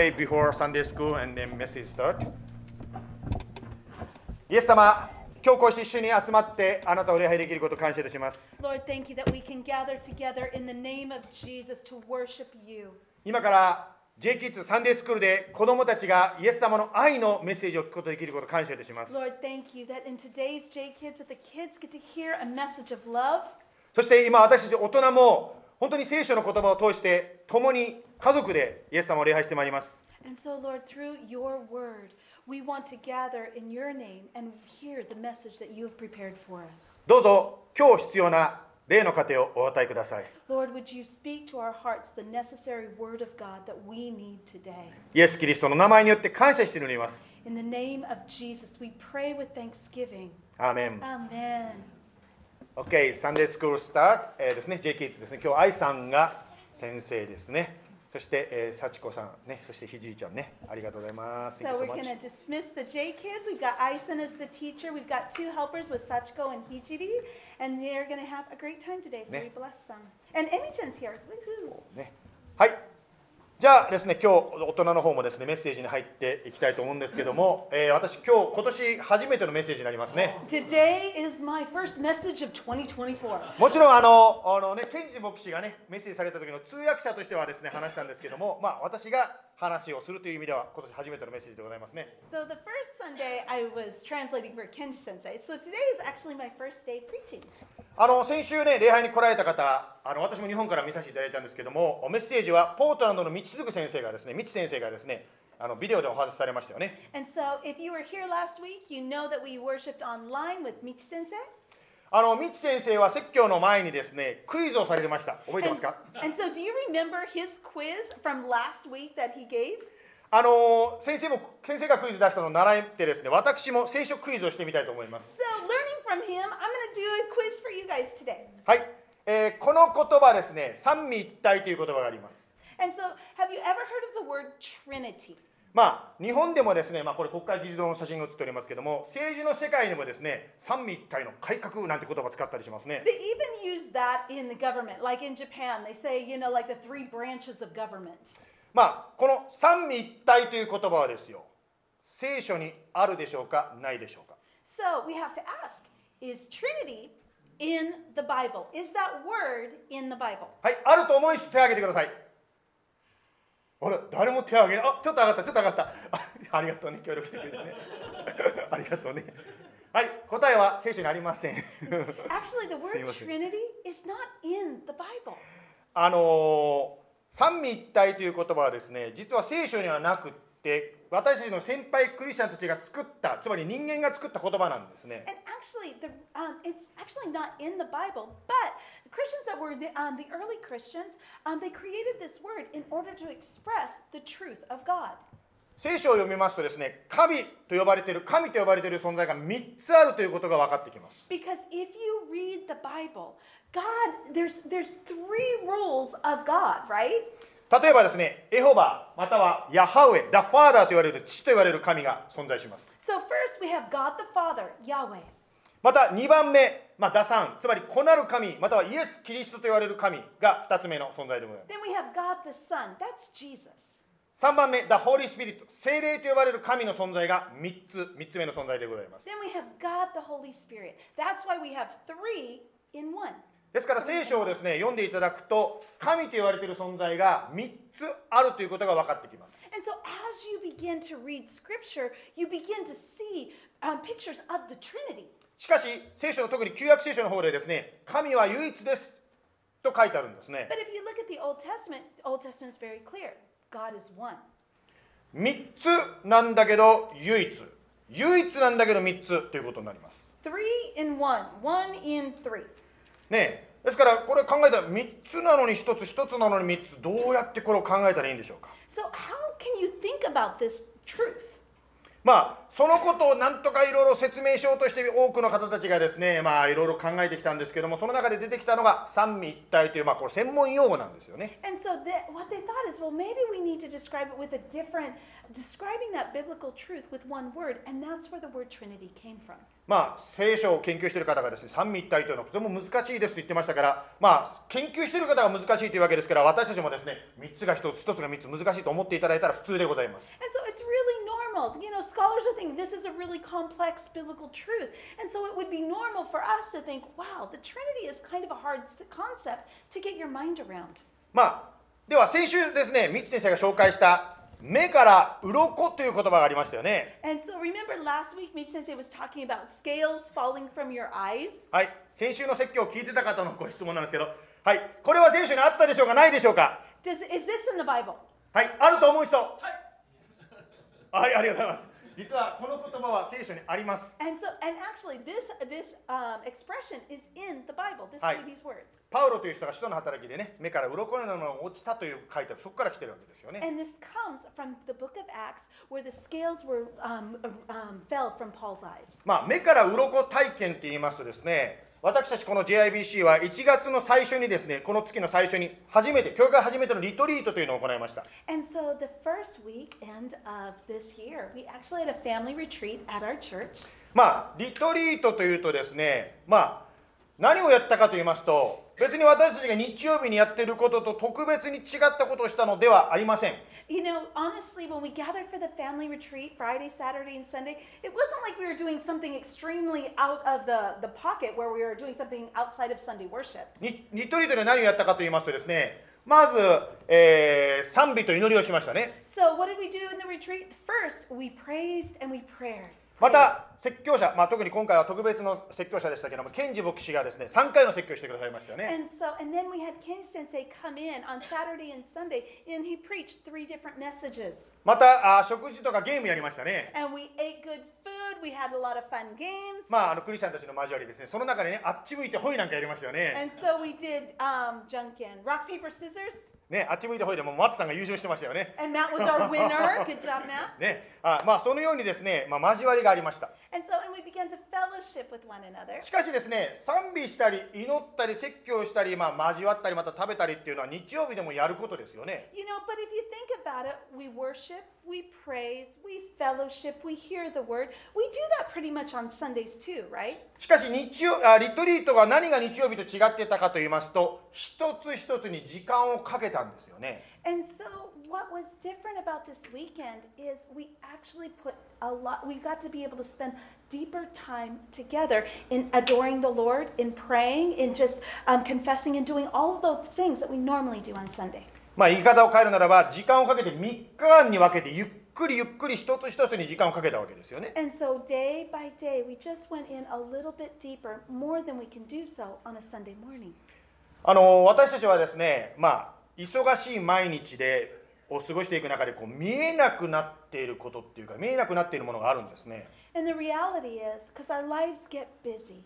Pray before Sunday school and then message start? イエス様、今日こうして一緒に集まってあなたを礼拝できることを感謝いたします。Lord, thank you that we can gather together in the name of Jesus to worship you. 今から J キッズサンデースクールで子供たちがイエス様の愛のメッセージを聞くことができることを感謝いたします。Lord, thank you that in today's J Kids that the kids get to hear a message of love. そして今私たち大人も本当に聖書の言葉を通して、共に家族でイエス様を礼拝してまいります。どうぞ、今日必要な礼の糧をお与えください。イエス・キリストの名前によって感謝しております。In。OK、サンデースクールスタート、えーですね、J キッズですね。今日、愛さんが先生ですね。そして、えー、幸子さんね、そしてひじいちゃんね。ありがとうございます。So we're going to dismiss the J kids. We've got Aisen as the teacher. We've got two helpers with Sachiko and Hijiri, and they're going to have a great time today. So we bless them. And Emi-chan's here. Woohoo! ね、はい。じゃあですね、今日大人の方もですね、メッセージに入っていきたいと思うんですけども、えー私今日今年初めてのメッセージになりますね。Today is my first message of 2024. もちろんあのあのね、ケンジ牧師がね、メッセージされた時の通訳者としてはですね、話したんですけども、まあ私が話をするという意味では今年初めてのメッセージでございますね。So the first Sunday I was translating for Kenji Sensei. So today is actually my first day preaching. あの先週ね礼拝に来られた方あの私も日本から見させていただいたんですけれどもメッセージはポートランドの道嗣先生がですね道先生がですねあのビデオでお話されましたよね。あの道先生は説教の前にですねクイズをされてました覚えてますか？And so do you remember his quiz from last week that he gave? あの、先,生も先生がクイズ出したのを習ってですね私も聖書クイズをしてみたいと思います。はい、えー、この言葉ですね、三位一体という言葉があります。まあ、日本でもですね、まあ、これ国会議事堂の写真が写っておりますけれども、政治の世界にもですね、三位一体の改革なんて言葉を使ったりしますね。They even use that in the government, like in Japan, they say, you know, like the three branches of government. まあこの三位一体という言葉はですよ、聖書にあるでしょうか、ないでしょうか？So, we have to ask is Trinity in the Bible? Is that word in the Bible? はい、あると思う人手を挙げてください。あれ、誰も手を挙げあ、ちょっと上がった、ちょっと上がった。あ ありがとうね、協力してくれてね。ありがとうね。はい、答えは聖書にありません。Actually, the word。Trinity is not in the Bible. あのー三位一体という言葉はですね、実は聖書にはなくって、私たちの先輩クリスチャンたちが作った、つまり人間が作った言葉なんですね。And actually, the, um, it's actually not in the Bible, but Christians that were the, um, the early Christians, um, they created this word in order to express the truth of God. 聖書を読みますとですね、神と呼ばれている、神と呼ばれている存在が3つあるということが分かってきます。Because if you read the Bible, God, there's, there's three rules of God, right? 例えばですね、エホバまたはヤハウェ、ダファーダーと言われる父と言われる神が存在します。So first we have God the Father, Yahweh. また2番目、まあ、ダサン、つまり子なる神、またはイエス・キリストと言われる神が2つ目の存在でございます。Then we have God the Son, that's Jesus. 3番目、ダ・ホーリー・スピリット、聖霊と呼ばれる神の存在が3つ、3つ目の存在でございます。Then we have God the Holy Spirit. That's why we have three in one. ですから聖書をですね、読んでいただくと、神と言われている存在が3つあるということが分かってきます。And so, as you begin to read scripture, you begin to see um, pictures of the Trinity. しかし、聖書の特に旧約聖書の方でですね、神は唯一ですと書いてあるんですね。But if you look at the Old Testament, the Old Testament is very clear God is one. 3つなんだけど唯一唯一なんだけど3つということになります Three in one, one in three. ねえですからこれ考えたら3つなのに1つ1つなのに3つどうやってこれを考えたらいいんでしょうか？So, how can you think about this truth? まあそのことをなんとかいろいろ説明しようとして多くの方たちがですねまあいろいろ考えてきたんですけどもその中で出てきたのが三位一体というまあこれ専門用語なんですよね And so that, what they thought is, well, maybe we need to describe it with a different, describing that biblical truth with one word, and that's where the word Trinity came from. まあ聖書を研究している方がですね三位一体というのはとても難しいですと言ってましたからまあ研究している方が難しいというわけですから私たちもですね3つが1つ1つが3つ難しいと思っていただいたら普通でございます And so it's really normal. You know, scholars are thinking this is a really complex biblical truth. And so it would be normal for us to think, wow, the Trinity is kind of a hard concept to get your mind around. まあでは先週ですね三つ先生が紹介した目から鱗という言葉がありましたよね。先週の説教を聞いてた方のご質問なんですけど、はい。これは先週にあったでしょうか、ないでしょうか？はい。あると思う人。はい、ありがとうございます。実はこの言葉は聖書にあります。はい、パウロという人が人の働きでね、目から鱗のよなのが落ちたという書いてある、そこから来てるわけですよね。まあ、目から鱗体験って言いますとですね、私たちこの JIBC は1月の最初にですね、この月の最初に初めて、教会初めてのリトリートというのを行いました。まあ、リトリートというとですね、まあ、何をやったかと言いますと別に私たちが日曜日にやっていることと特別に違ったことをしたのではありません You know, honestly, when we gathered for the family retreat Friday, Saturday, and Sunday, it wasn't like we were doing something extremely out of the, the pocket where we were doing something outside of Sunday worship. にリトリートで何をやったかと言いますとですねまず、えー賛美と祈りをしましたね So, what did we do in the retreat? First, we praised and we prayed. また説教者、まあ、特に今回は特別の説教者でしたけれども、ケンジ牧師がですね3回の説教してくださいましたよね。また、あ食事とかゲームやりましたね。まあ、あのクリスチャンたちの交わりですね、その中でね、あっち向いてホイなんかやりましたよね。ね、あっち向いてほいでもうマットさんが優勝してましたよね。ねあまあ、そのようにですね、まあ、交わりがありました。しかしですね、賛美したり、祈ったり、説教したり、まあ、交わったり、また食べたりっていうのは日曜日でもやることですよね。しかし日曜あ、リトリートは何が日曜日と違ってたかと言いますと、一つ一つに時間をかけたんですよね And so, what was different about this weekend is we actually put a lot, we got to be able to spend deeper time together in adoring the Lord, in praying, in just um, confessing and doing all of those things that we normally do on Sunday. まあ言い方を変えるならば時間をかけて3日間に分けてゆっくりゆっくり一つ一つに時間をかけたわけですよね And so, day by day, we just went in a little bit deeper, more than we can do so on a Sunday morning. あの私たちはですねまあ忙しい毎日でを過ごしていく中でこう見えなくなっていることっていうか見えなくなっているものがあるんですね And the reality is, because our lives get busy.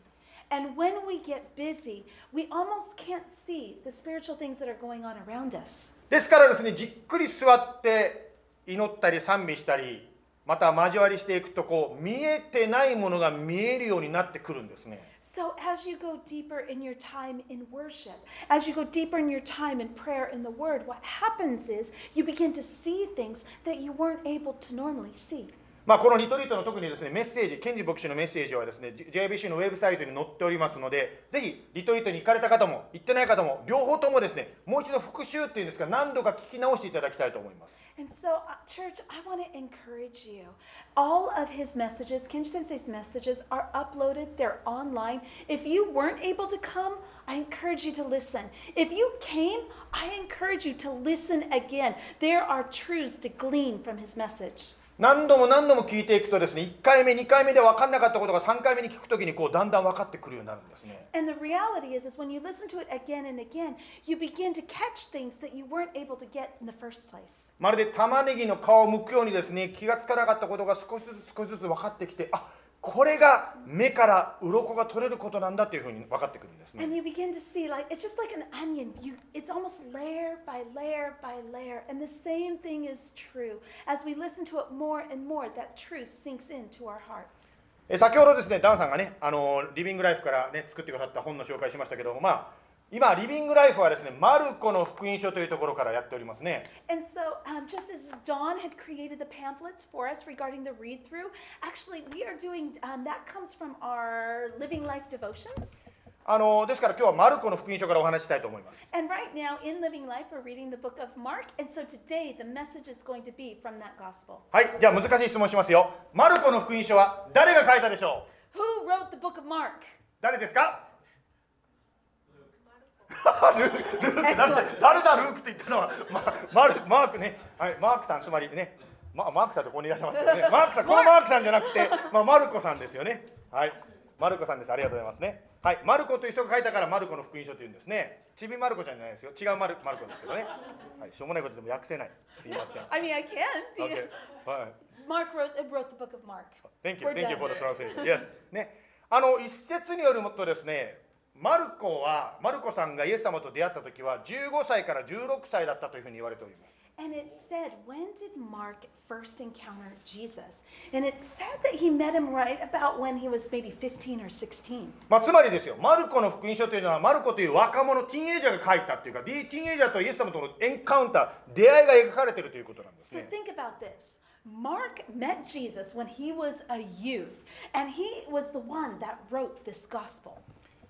And when we get busy, we almost can't see the spiritual things that are going on around us. ですからですねじっくり座って祈ったり賛美したりまた交わりしていくとこう見えてないものが見えるようになってくるんですね So, as you go deeper in your time in worship, as you go deeper in your time in prayer in the Word, what happens is you begin to see things that you weren't able to normally see. まあ、このリトリートの特にですねメッセージ、ケンジ牧師のメッセージはですね JBC のウェブサイトに載っておりますので、ぜひリトリートに行かれた方も行ってない方も両方ともですねもう一度復習っていうんですか何度か聞き直していただきたいと思います。And so, church, I want to encourage you. All of his messages, Kenji Sensei's messages, are uploaded, they're online. If you weren't able to come, I encourage you to listen. If you came, I encourage you to listen again. There are truths to glean from his message. 何度も何度も聞いていくとですね1回目2回目で分かんなかったことが3回目に聞くときにこうだんだん分かってくるようになるんですね And the reality is, is when you listen to it again and again, you begin to catch things that you weren't able to get in the first place. まるで玉ねぎの皮を剥くようにですね気がつかなかったことが少しずつ少しずつ分かってきてあこれが目から鱗が取れることなんだというふうに分かってくるんですね。で、こう鱗が鱗が鱗ンさんがねが鱗が鱗が鱗が鱗が鱗が鱗が鱗が鱗が鱗が鱗が鱗が鱗が鱗が鱗が鱗が鱗が鱗今リビングライフはですねマルコの福音書というところからやっておりますね And so, um, just as Dawn had created the pamphlets for us regarding the read through, actually, we are doing um, that comes from our Living Life devotions. あのですから今日はマルコの福音書からお話ししたいと思います And right now in Living Life, we're reading the book of Mark. And so today, the message is going to be from that gospel. はいじゃあ難しい質問しますよマルコの福音書は誰が書いたでしょう Who wrote the book of Mark? 誰ですかルークルーク誰だルークと言ったのは、ま、マルマークね、はい、マークさんつまりね、ま、マークさんってここにいらっしゃいますけどね。マークさんこのマークさんじゃなくて、まあ、マルコさんですよね。はい。マルコさんです。ありがとうございますね。はい。マルコという人が書いたからマルコの福音書というんですね。ちびマルコちゃんじゃないですよ。違うマルマルコですけどね、はい、しょうもないことでも訳せない。すいません。I mean, I can. Do you- Okay. はい。Mark wrote, uh, wrote the book of Mark. Thank you, thank you for the translation. Yes. ね、あの一説によるとですね、マルコはマルコさんがイエス様と出会った時は15歳から16歳だったというふうに言われております。And it said, when did Mark first encounter Jesus? And it said that he met him right about when he was maybe 15 or 16. まあつまりですよ、マルコの福音書というのはマルコという若者ティーンエイジャーが書いたっていうか、ティーンエイジャーとイエス様とのエンカウンター、出会いが描かれているということなんです So ね。think about this. Mark met Jesus when he was a youth, and he was the one that wrote this gospel.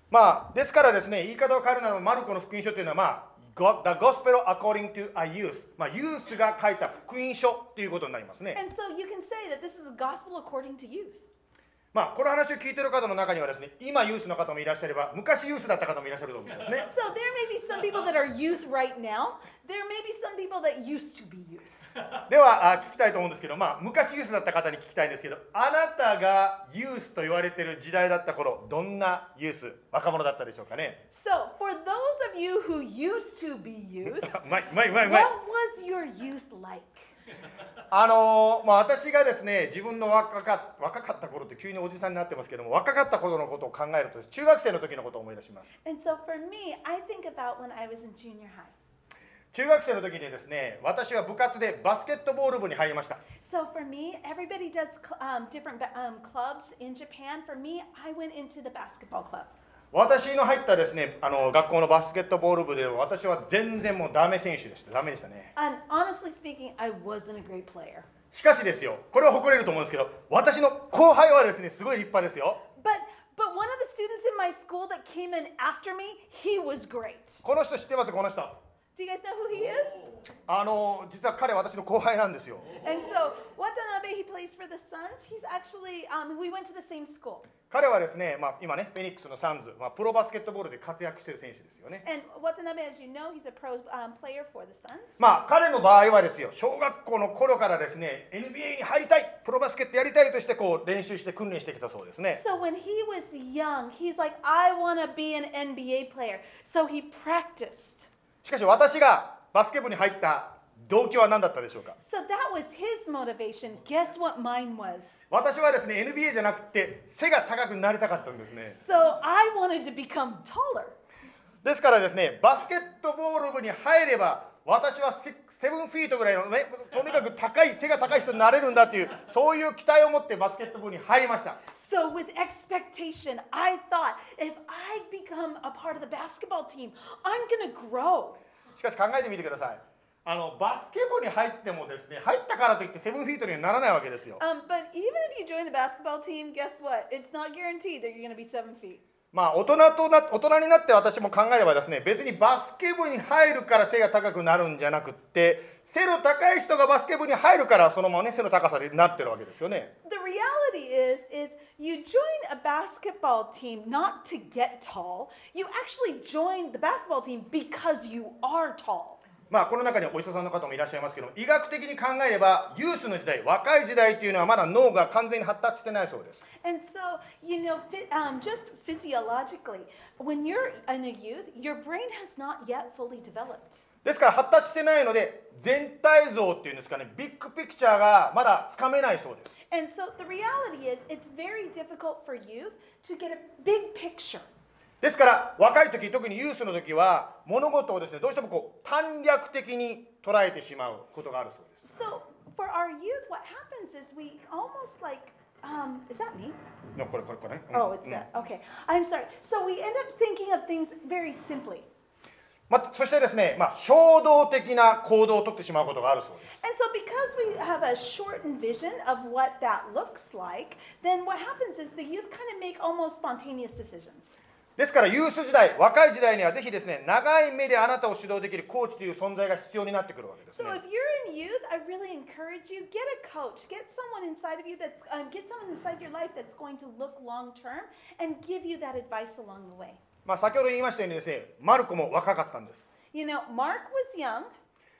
まあ、ですからですね、言い方を変えるなら、マルコの福音書というのは、まあ、The According to a Youth、まあ。ユースが書いた福音書ということになりますね。まあ、この話を聞いている方の中にはですね、今ユースの方もいらっしゃれば、昔ユースだった方もいらっしゃると思いますね。So there may be some people that are youth right now. There may be some people that used to be youth. ではあ聞きたいと思うんですけど、まあ、昔ユースだった方に聞きたいんですけど、あなたがユースと言われている時代だった頃、どんなユース、若者だったでしょうかね？So for those of you who used to be youth, what。was your youth like? あのーまあ、私がですね、自分の若か若かった頃って急におじさんになってますけども、若かった頃のことを考えると、中学生の時のことを思い出します。And so for me, I think about when I was in junior high. 中学生の時にですね、私は部活でバスケットボール部に入りました。So for me, everybody does um, different um, clubs in Japan. For me, I went into the basketball club. 私の入ったですねあの学校のバスケットボール部では私は全然もうダメ選手でしたダメでしたね And honestly speaking, I wasn't a great player. しかしですよこれは誇れると思うんですけど私の後輩はですねすごい立派ですよ But but one of the students in my school that came in after me, he was great. この人知ってますこの人 Do you guys know who he is? あの実は彼は私の後輩なんですよ。彼はですね、まあ、今ね、フェニックスのサンズ、まあ、プロバスケットボールで活躍している選手ですよね。まあ彼の場合はですよ、小学校の頃からですね、NBA に入りたい、プロバスケットやりたいとしてこう練習して訓練してきたそうですね。So when he was young, he's like, I wanna be an NBA player. So he practiced. しかし私がバスケ部に入った動機は何だったでしょうか？So that was his motivation. Guess what mine was? 私はですね NBA じゃなくて背が高くなりたかったんですね So I wanted to become taller. ですからですねバスケットボール部に入れば私はセセブンフィートぐらいのねとにかく高い背が高い人になれるんだっていうそういう期待を持ってバスケット部に入りました So with expectation, I thought if I become a part of the basketball team, I'm to grow. しかし考えてみてくださいあのバスケ部に入ってもですね入ったからといってセブンフィートにはならないわけですよ Um, but even if you join the basketball team, guess what? It's not guaranteed that you're to be seven feet. まあ大人とな大人になって私も考えればですね別にバスケ部に入るから背が高くなるんじゃなくって背の高い人がバスケ部に入るからそのままね背の高さになってるわけですよね The reality is, is you join a basketball team not to get tall. You actually join the basketball team because you are tall. まあこの中にはお医者さんの方もいらっしゃいますけども医学的に考えればユースの時代若い時代っていうのはまだ脳が完全に発達してないそうです And so, you know, um, just physiologically, when you're in a youth, your brain has not yet fully developed. ですから発達してないので全体像っていうんですかねビッグピクチャーがまだつかめないそうです And so the reality is, it's very difficult for youth to get a big picture. ですから若い時特にユースの時は物事をですねどうしてもこう短絡的に捉えてしまうことがあるそうです So for our youth, what happens is we almost like, um, is that me? のこれこれこれ Oh, it's うん that. Okay. I'm sorry. So we end up thinking of things very simply. まあ、そしてですね、まあ、衝動的な行動をとってしまうことがあるそうです And so, because we have a shortened vision of what that looks like, then what happens is the youth kind of make almost spontaneous decisions. ですからユース時代若い時代にはぜひですね長い目であなたを指導できるコーチという存在が必要になってくるわけです So, ね if you're in youth, I really encourage you get a coach, get someone inside of you that's um, get someone inside your life that's going to look long term and give you that advice along the way. まあ、先ほど言いましたようにですねマルコも若かったんです You know, Mark was young,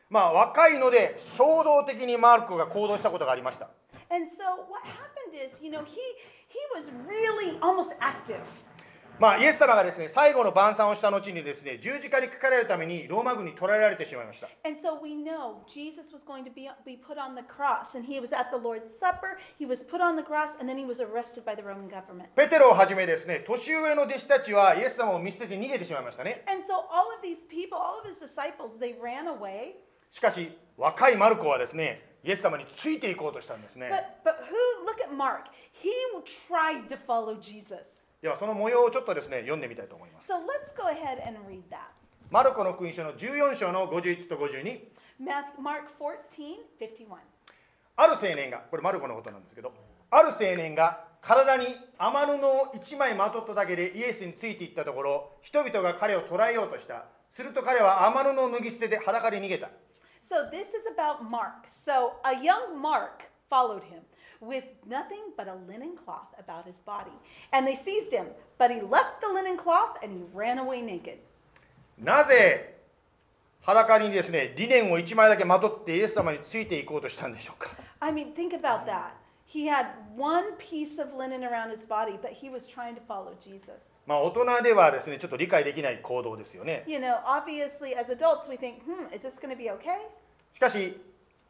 まあ若いので衝動的にマルコが行動したことがありました and so what happened is, you know, he he was really almost active. まあ、イエス様がですね最後の晩餐をした後にですね十字架にかかれるためにローマ軍に捕らえられてしまいました。ペテロをはじめですね年上の弟子たちはイエス様を見捨てて逃げてしまいましたね。しかし、若いマルコはですねイエス様についていこうとしたんですね But but who? Look at Mark. He tried to follow Jesus. ではその模様をちょっとですね読んでみたいと思います So let's go ahead and read that. マルコの福音書の14章の51と52 Matthew, Mark 14, 51. ある青年がこれマルコのことなんですけどある青年が体に雨布を1枚まとっただけでイエスについていったところ人々が彼を捕らえようとしたすると彼は雨布を脱ぎ捨てて裸で逃げた So this is about Mark. So a young Mark followed him with nothing but a linen cloth about his body. And they seized him, but he left the linen cloth and he ran away naked. なぜ裸にですねリネンを1枚だけまとってイエス様についていこうとしたんでしょうか I mean, think about that. He had one piece of linen around his body, but he was trying to follow Jesus. まあ大人ではですねちょっと理解できない行動ですよね You know, obviously, as adults, we think, hmm, is this going to be okay? しかし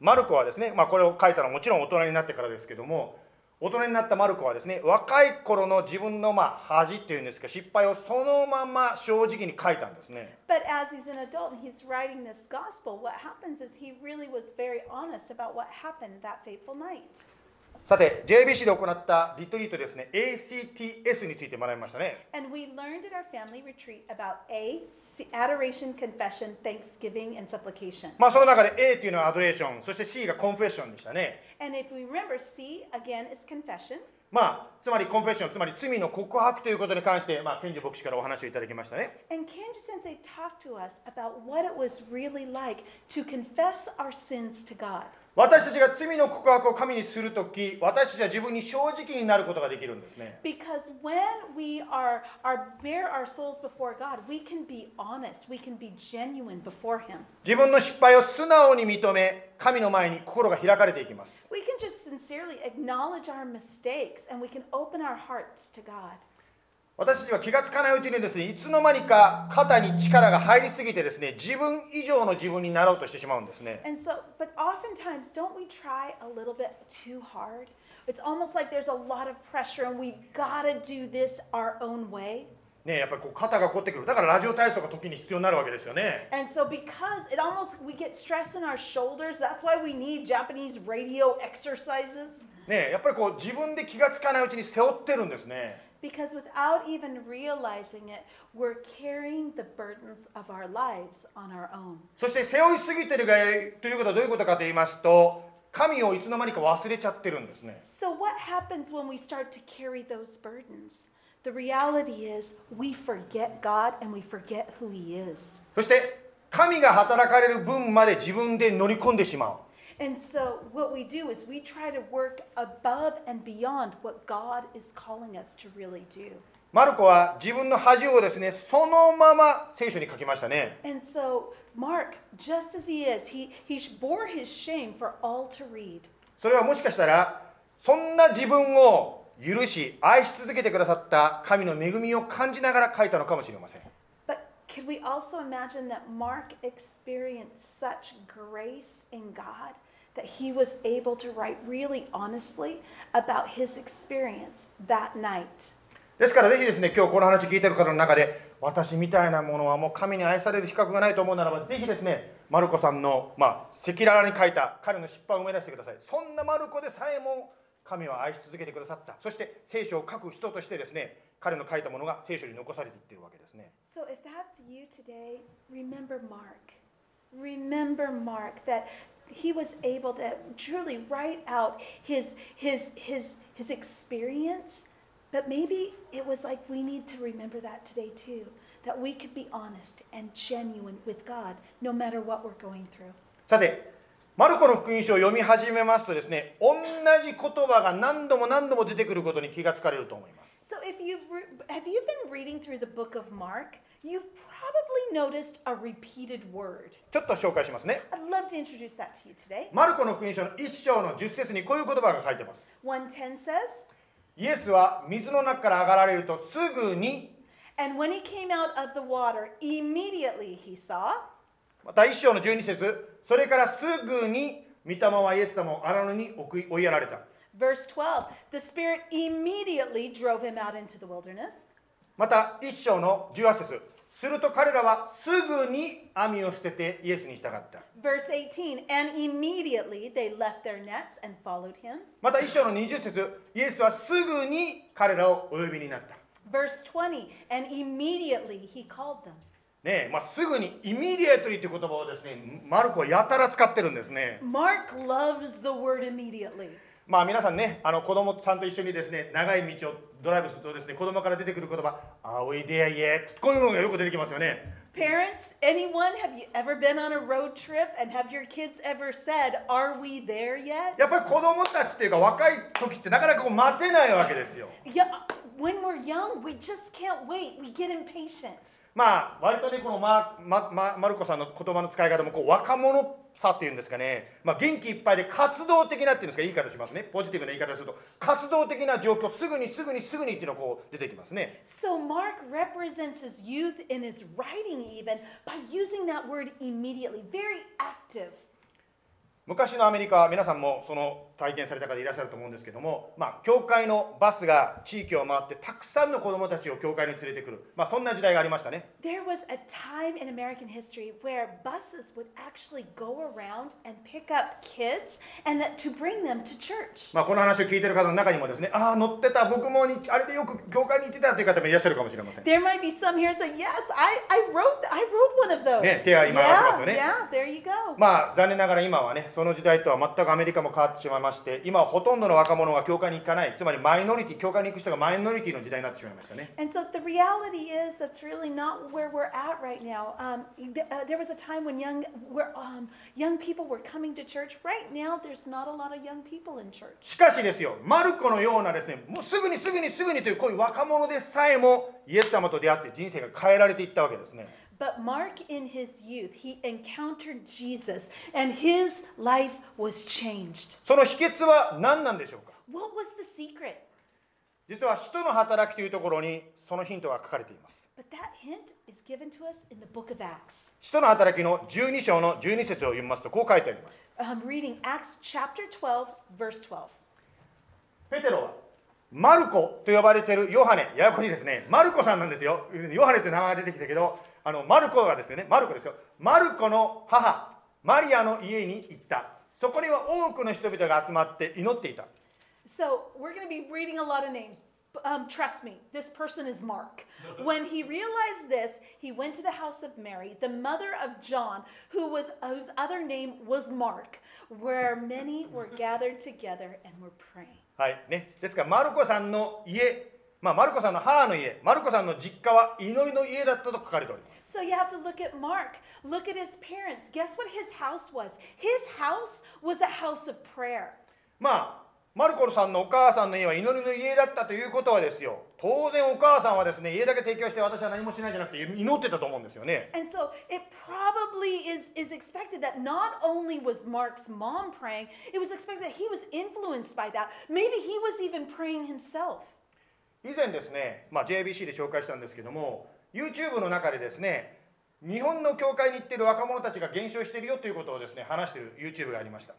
マルコはですね、まあ、これを書いたのはもちろん大人になってからですけども大人になったマルコはですね若い頃の自分のまあ恥っていうんですか失敗をそのまま正直に書いたんですね But as he's an adult and he's writing this gospel, what happens is he really was very honest about what happened that fateful night. さて JBC で行ったリトリートですね ACTS について学びましたね And we learned at our family retreat about A, adoration, confession, thanksgiving, and supplication. まあその中で A というのはアドレーションそして C がコンフェッションでしたね And if we remember, C again is confession. まあつまりコンフェッションつまり罪の告白ということに関してまあケンジ牧師からお話をいただきましたね And Kanji sensei talked to us about what it was really like to confess our sins to God. 私たちが罪の告白を神にするとき私たちは自分に正直になることができるんですね Because when we are, are bare our souls before God, we can be honest, we can be genuine before Him. 自分の失敗を素直に認め神の前に心が開かれていきます We can just sincerely acknowledge our mistakes and we can open our hearts to God. 私たちは気がつかないうちにですねいつの間にか肩に力が入りすぎてですね自分以上の自分になろうとしてしまうんですね And so, but oftentimes, don't we try a little bit too hard? It's almost like there's a lot of pressure and we've got to do this our own way. ねやっぱりこう肩が凝ってくるだからラジオ体操が時に必要になるわけですよね And so, because it almost, we get stress in our shoulders, that's why we need Japanese radio exercises. ねやっぱりこう自分で気がつかないうちに背負ってるんですね Because without even realizing it, we're carrying the burdens of our lives on our own. そして背負いすぎてるがということはどういうことかと言いますと神をいつの間にか忘れちゃってるんですね So, what happens when we start to carry those burdens? The reality is we forget God and we forget who He is. そして神が働かれる分まで自分で乗り込んでしまう And so, what we do is we try to work above and beyond what God is calling us to really do. マルコは自分の恥をですねそのまま聖書に書きましたね And so, Mark, just as he is, he, he bore his shame for all to read. それはもしかしたらそんな自分を許し愛し続けてくださった神の恵みを感じながら書いたのかもしれません But Could we also imagine that Mark experienced such grace in God That he was able to write really honestly about his experience that night? ですからぜひですね今日この話聞いてる方の中で私みたいなものはもう神に愛される資格がないと思うならばぜひですねマルコさんのまあ赤裸々に書いた彼の失敗を思い出してくださいそんなマルコでさえも神は愛し続けてくださったそして聖書を書く人としてですね彼の書いたものが聖書に残されていっているわけですね So if that's you today, remember Mark. Remember Mark that he was able to truly write out his his his his experience, but maybe it was like we need to remember that today too. That we could be honest and genuine with God no matter what we're going through. マルコの福音書を読み始めますとですね同じ言葉が何度も何度も出てくることに気がつかれると思います So if you've have you been reading through the book of Mark, you've probably noticed a repeated word. ちょっと紹介しますね I'd love to introduce that to you today. マルコの福音書の1章の10節にこういう言葉が書いてます110 says, イエスは水の中から上がられるとすぐに And when he came out of the water, immediately he saw. また1章の12節それからすぐに御霊はイエス様を荒野に追いやられた Verse 12 The Spirit immediately drove him out into the wilderness. また1章の18節すると彼らはすぐに網を捨ててイエスに従った Verse 18 And immediately they left their nets and followed him. また1章の20節イエスはすぐに彼らをお呼びになった Verse 20 And immediately he called them. ねえ、まあ、すぐにイミディエトリーという言葉をですねマルコはやたら使ってるんですね Mark loves the word immediately. まあ皆さんねあの子供さんと一緒にですね長い道をドライブするとですね子供から出てくる言葉「Are we there yet?」こういうのがよく出てきますよね Parents, anyone, have you ever been on a road trip and have your kids ever said, Are we there yet? やっぱり子供たちっていうか若い時ってなかなかこう待てないわけですよ Yeah, when we're young, we just can't wait. We get impatient. まあ割とねこのママママルコさんの言葉の使い方もこう若者さっていうんですかね、まあ、元気いっぱいで活動的なっていうんですか言い方しますねポジティブな言い方をすると活動的な状況すぐにすぐにすぐにっていうのがこう出てきますね So Mark represents his youth in his writing, even by using that word immediately. Very active. 昔のアメリカは皆さんもその体験された方いらっしゃると思うんですけども、まあ、教会のバスが地域を回ってたくさんの子どもたちを教会に連れてくる、まあ、そんな時代がありましたね There was a time in American history where buses would actually go around and pick up kids and that to bring them to church. まあ、この話を聞いてる方の中にもですねああ乗ってた僕もにあれでよく教会に行ってたという方もいらっしゃるかもしれません There might be some here say, "Yes, I, I wrote I wrote one of those." ね、手は今上がってますよね。yeah, there you go. まあ残念ながら今はねその時代とは全くアメリカも変わってしまいまして、今ほとんどの若者が教会に行かない、つまりマイノリティ、教会に行く人がマイノリティの時代になってしまいましたね。し、しかしですよ、マルコのようなですね、もうすぐにすぐにすぐにという,こう,いう若者でさえも、イエス様と出会って人生が変えられていったわけですね。But Mark, in his youth, he encountered Jesus, and his life was changed. その秘訣は何なんでしょうか What was the secret? 実は使徒の働きというところにそのヒントが書かれています But that hint is given to us in the book of Acts. 使徒の働きの12章の12節を読みますとこう書いてあります I'm reading Acts chapter 12, verse 12. ペテロはマルコと呼ばれているヨハネややこしいですねマルコさんなんですよヨハネって名前が出てきたけどあのマルコがですよねマルコですよマルコの母マリアの家に行ったそこには多くの人々が集まって祈っていた So we're going to be reading a lot of names. Um, trust me, this person is Mark. When he realized this, he went to the house of Mary, the mother of John, who was whose other name was Mark, where many were gathered together and were praying. はいねですからマルコさんの家まあマルコさんの母の家マルコさんの実家は祈りの家だったと書かれております So you have to look at Mark. Look at his parents. Guess what his house was? His house was a house of prayer. まあマルコさんのお母さんの家は祈りの家だったということはですよ当然お母さんはですね家だけ提供して私は何もしないじゃなくて祈ってたと思うんですよね And so it probably is, is expected that not only was Mark's mom praying, it was expected that he was influenced by that. Maybe he was even praying himself. 以前ですね、まあ、JBC で紹介したんですけども YouTube の中でですね日本の教会に行ってる若者たちが減少してるよっていうことをですね話してる YouTube がありました。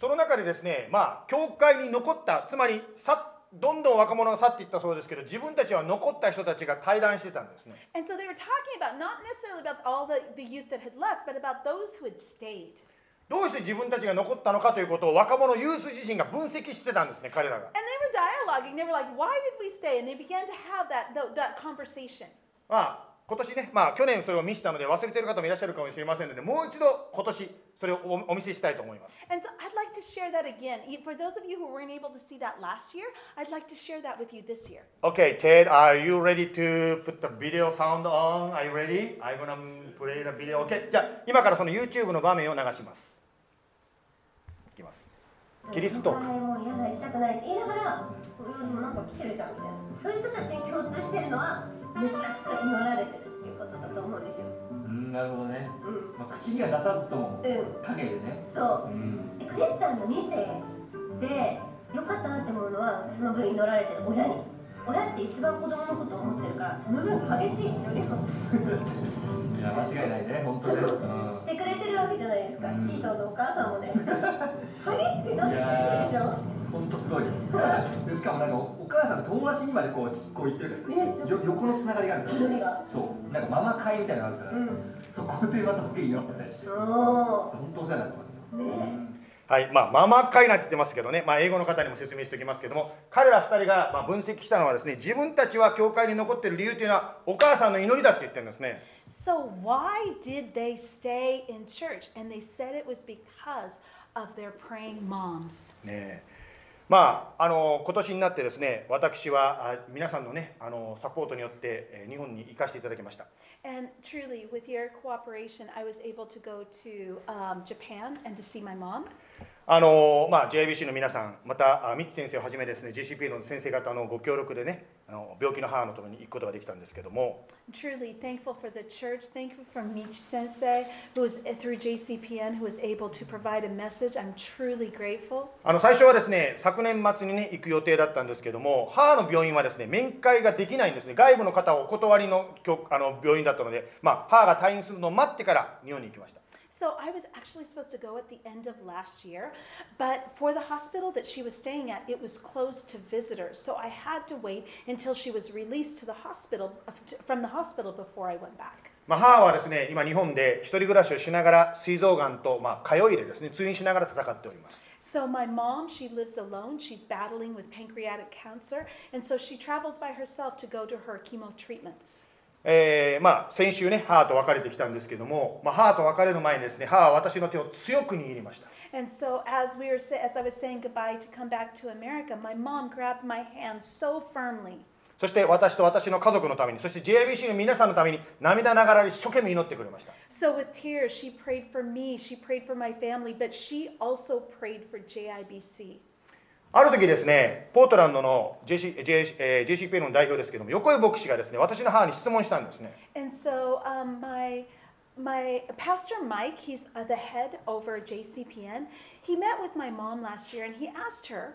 その中でですね、まあ、教会に残った、つまり去ったどんどん若者が去っていったそうですけど自分たちは残った人たちが対談してたんですね And so they were talking about not necessarily about all the, the youth that had left, but about those who had stayed. どうして自分たちが残ったのかということを若者ユース自身が分析してたんですね彼らが And they were dialoguing. They were like, "Why did we stay?" And they began to have that that, that conversation. まあ今年ねまあ去年それを見せたので忘れている方もいらっしゃるかもしれませんのでもう一度今年それをおお見せしたいと思います And so I'd like to share that again. E- For those of you who weren't able to see that last year, I'd like to share that with you this year. Okay, Ted, are you ready to put the video sound on? Are you ready? I'm gonna play the video. Okay, じゃあ今からその YouTube の場面を流します。いきます。キリストーク。もう嫌だ行きたくないって言いながらこういうにもなんか来てるじゃんみたいなそういう人たちに共通してるのはめちゃくちゃ祈られてるっていうことだと思うんですよ。うんなるほどね、うん。まあ、口には出さずともうん。影でね。そう。うん。でクリスチャンの2世で良かったなって思うのはその分祈られてる親に。親って一番子供のことを思ってるからその分激しい祈りをいや間違いないね本当ね、うん。してくれてるわけじゃないですか、うん。キートンのお母さんもね。激しくなってくるでしょ本当すごい。ですでしかもなんかおお母さんの友達にまでこうこう言ってる。からねよ横のつながりがあるから。祈りが。そう。なんかママ会みたいなのがあるから、うん。そこでまたすげえ祈ってたりして。お本当お世話になってますよ、ーねうんはい、まあママ会なんて言ってますけどね、まあ英語の方にも説明しておきますけども、彼ら二人がまあ分析したのはですね、自分たちは教会に残っている理由というのはお母さんの祈りだって言ってるんですね。So why did they stay in church? And they said it was because of their praying moms. ねえまあ、あの今年になってですね私は皆さんの,、ね、あのサポートによって日本に行かしていただきました。あの、まあ、JIBC の皆さんまたあミッチ先生をはじめですね JCP の先生方のご協力でねあの病気の母のところに行くことができたんですけども Truly thankful for the church. Thankful for Michi Sensei, who was through JCPN, who was able to provide a message. I'm truly grateful. あの最初はですね昨年末にね行く予定だったんですけども母の病院はですね面会ができないんですね外部の方をお断りの教あの病院だったので、まあ、母が退院するのを待ってから日本に行きました So I was actually supposed to go at the end of last year, but for the hospital that she was staying at, it was closed to visitors. So I had to wait until she was released to the hospital from the hospital before I went back. まあ、母はですね今日本で一人暮らしをしながら膵臓がんと、まあ、通い入れですね通院しながら戦っております So my mom, she lives alone. She's battling with pancreatic cancer, and so she travels by herself to go to her chemo treatments. えーまあ、先週ね母と別れてきたんですけども、まあ、母と別れる前にですね母は私の手を強く握りました And so as we were as I was saying goodbye to come back to America, my mom grabbed my hand so firmly. そして私と私の家族のためにそして JIBC の皆さんのために涙ながら一生懸命祈ってくれました So with tears, she prayed for me, she prayed for my family, but she also prayed for JIBC. ある時ですねポートランドの JC、J えー JCP の代表ですけども横井牧師がですね私の母に質問したんですね And so um, my my pastor Mike, he's uh, the head over JCPN. He met with my mom last year, and he asked her,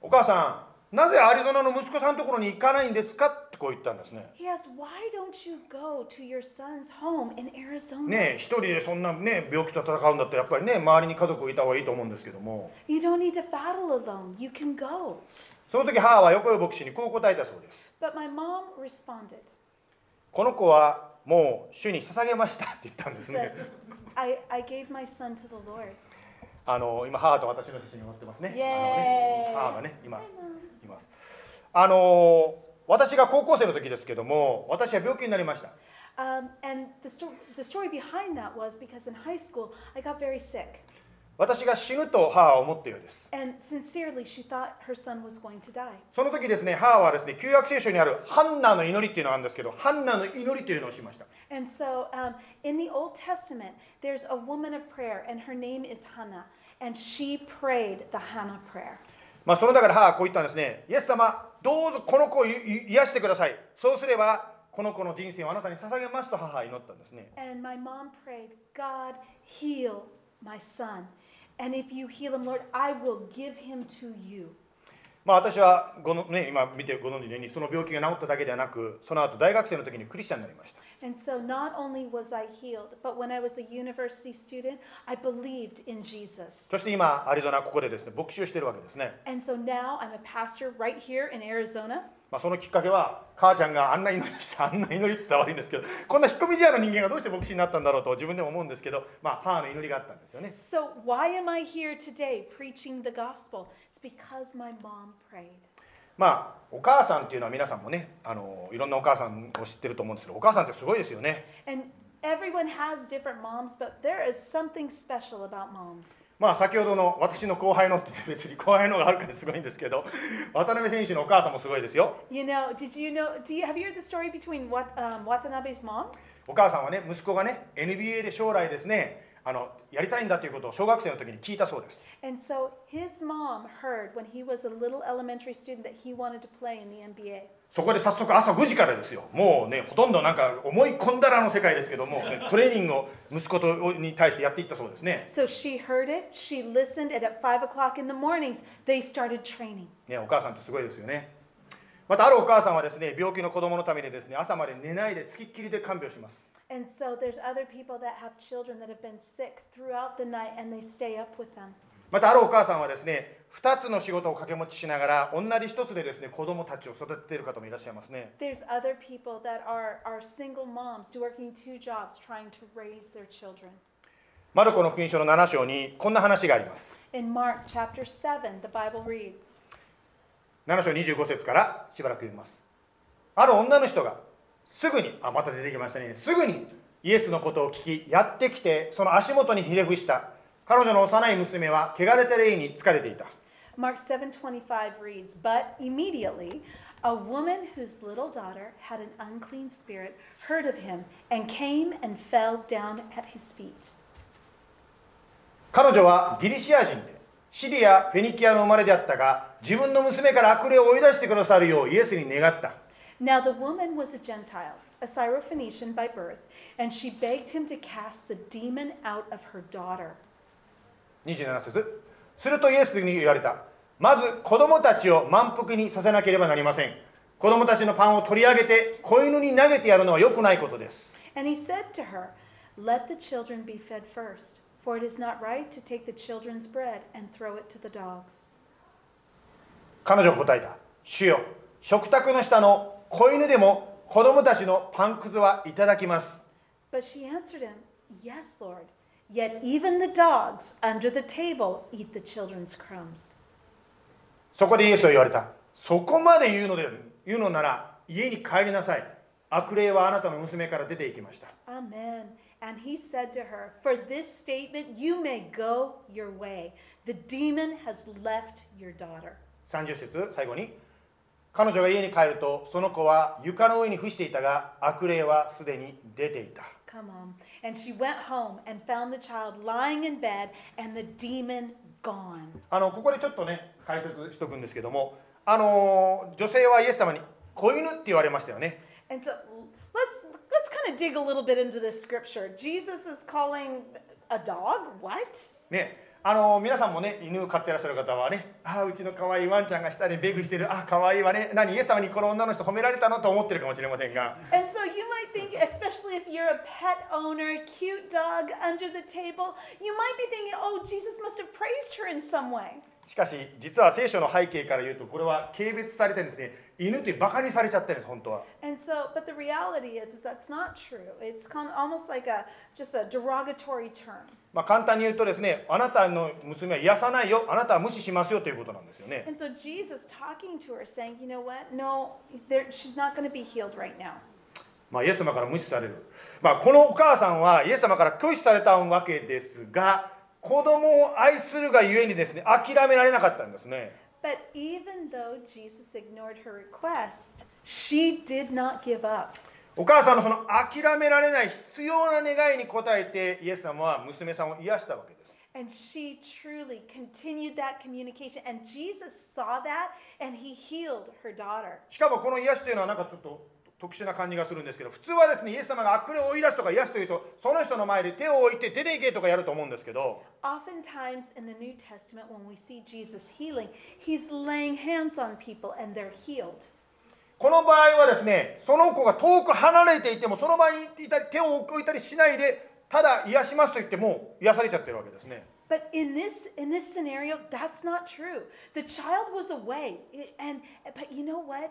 お母さんなぜアリゾナの息子さんのところに行かないんですかこう言ったんですね he asked, "Why don't you go to your son's home in Arizona? ねえ一人でそんなね病気と戦うんだったらやっぱりね周りに家族いた方がいいと思うんですけども You don't need to battle alone. You can go." その時母は横井牧師にこう答えたそうです But my mom responded. この子はもう主に捧げましたって言ったんですね "I I gave my son to the Lord." あの今母と私の写真に載ってますねあのね母がね今いますあの私が高校生の時ですけども私は病気になりました Um, and the, sto- the story behind that was because in high school I got very sick. 私が死ぬと母は思ったようです And sincerely, she thought her son was going to die. その時ですね母はですね旧約聖書にあるハンナの祈りっていうのがあるんですけどハンナの祈りというのをしました And so um, in the Old Testament, there's a woman of prayer, and her name is Hannah. And she prayed the Hannah prayer. まあその中で母はこう言ったんですねイエス様どうぞこの子を癒してくださいそうすればこの子の人生をあなたに捧げますと母は祈ったんですね And my mom prayed, God, heal my son. And if you heal him, Lord, I will give him to you. ままあ、私はごの、ね、今見てご存知のようにその病気が治っただけではなくその後大学生の時にクリスチャンになりました And so not only was I healed, but when I was a university student, I believed in Jesus. そして今アリゾナここでですね牧師をしているわけですね、 And so now I'm a pastor right here in Arizona. まあ、そのきっかけは母ちゃんがあんな祈りをしたあんな祈りって言ったら悪いんですけどこんな引っ込み思案の人間がどうして牧師になったんだろうと自分でも思うんですけど、まあ、母の祈りがあったんですよね So why am I here today preaching the gospel? It's because my mom prayed. まあお母さんっていうのは皆さんもねあのいろんなお母さんを知ってると思うんですけどお母さんってすごいですよね And everyone has different moms, but there is something special about moms. まあ先ほどの私の後輩のって別に後輩のがあるからすごいんですけど渡辺選手のお母さんもすごいですよ You know, did you know, do you, have you heard the story between what, um, Watanabe's mom? お母さんはね息子がね NBA で将来ですねあのやりたいんだということを小学生の時に聞いたそうです And so his mom heard when he was a little elementary student that he wanted to play in the NBA. そこで早速朝5時からですよもうねほとんどなんか思い込んだらの世界ですけども、ねトレーニングを息子とに対してやっていったそうですね So she heard it, she listened, and at five o'clock in the mornings, they started training. ねお母さんってすごいですよねまたあるお母さんはですね、病気の子供のためにですね、朝まで寝ないで、つきっきりで看病します。So、またあるお母さんはですね、二つの仕事を掛け持ちしながら、同じ一つでですね、子供たちを育てている方もいらっしゃいますね。マルコの福音書の7章にこんな話があります。In Mark, chapter 7, the Bible reads, 7章25節からしばらく読みますある女の人がすぐにあまた出てきましたねすぐにイエスのことを聞きやってきてその足元にひれ伏した彼女の幼い娘は汚れた霊に疲れていた Mark 7:25 reads, "But immediately a woman whose little daughter had an unclean spirit heard of him and came and fell down at his feet." 彼女はギリシア人でシリア・フェニキアの生まれであったが自分の娘から悪霊を追い出してくださるようイエスに願った Now the woman was a Gentile, a Syrophoenician by birth, and she begged him to cast the demon out of her daughter. 27節するとイエスに言われたまず子供たちを満腹にさせなければなりません子供たちのパンを取り上げて子犬に投げてやるのは良くないことです And he said to her, "Let the children be fed first, for it is not right to take the children's bread and throw it to the dogs." 彼女は答えた主よ食卓の下の子犬でも子供たちのパンくずはいただきます But she answered him, Yes, Lord. Yet even the dogs under the table eat the children's crumbs. そこでイエスは言われたそこまで言うので言うのなら家に帰りなさい悪霊はあなたの娘から出て行きました Amen. And he said to her, For this statement you may go your way. The demon has left your daughter. 30節最後に彼女が家に帰るとその子は床の上に伏していたが悪霊はすでに出ていた Come on. And she went home and found the child lying in bed and the demon gone. あのここでちょっとね解説しとくんですけどもあの女性はイエス様に子犬って言われましたよね And so let's let's kind of dig a little bit into this scripture. Jesus is calling a dog what? ねあの皆さんもね犬飼ってらっしゃる方はねああうちの可愛いワンちゃんが下でベグしてるあ可愛いわね何イエス様にこの女の人褒められたのと思ってるかもしれませんが And so you might think, especially if you're a pet owner, cute dog under the table, you might be thinking, oh, Jesus must have praised her in some way. しかし実は聖書の背景から言うとこれは軽蔑されてるんですね犬ってバカにされちゃってるんです本当は。Is, is、ま簡単に言うとですねあなたの娘は癒さないよあなたは無視しますよということなんですよね。So, Jesus, saying, you know no, there, right、まあイエス様から無視される。まあこのお母さんはイエス様から拒否されたわけですが子供を愛するがゆえにですね諦められなかったんですね But even though Jesus ignored her request, she did not give up. お母さんのその諦められない必要な願いに応えてイエス様は娘さんを癒したわけです And she truly continued that communication. And Jesus saw that and he healed her daughter. しかもこの癒しというのはなんかちょっと特殊な感じがするんですけど普通はですねイエス様が悪霊を追い出すとか癒すというとその人の前で手を置いて出ていけとかやると思うんですけど Oftentimes in the New Testament, when we see Jesus healing, he's laying hands on people and they're healed. この場合はですねその子が遠く離れていてもその場にいたり手を置いたりしないでただ癒しますと言っても癒されちゃってるわけですね But in this in this scenario, that's not true. The child was away, and but you know what?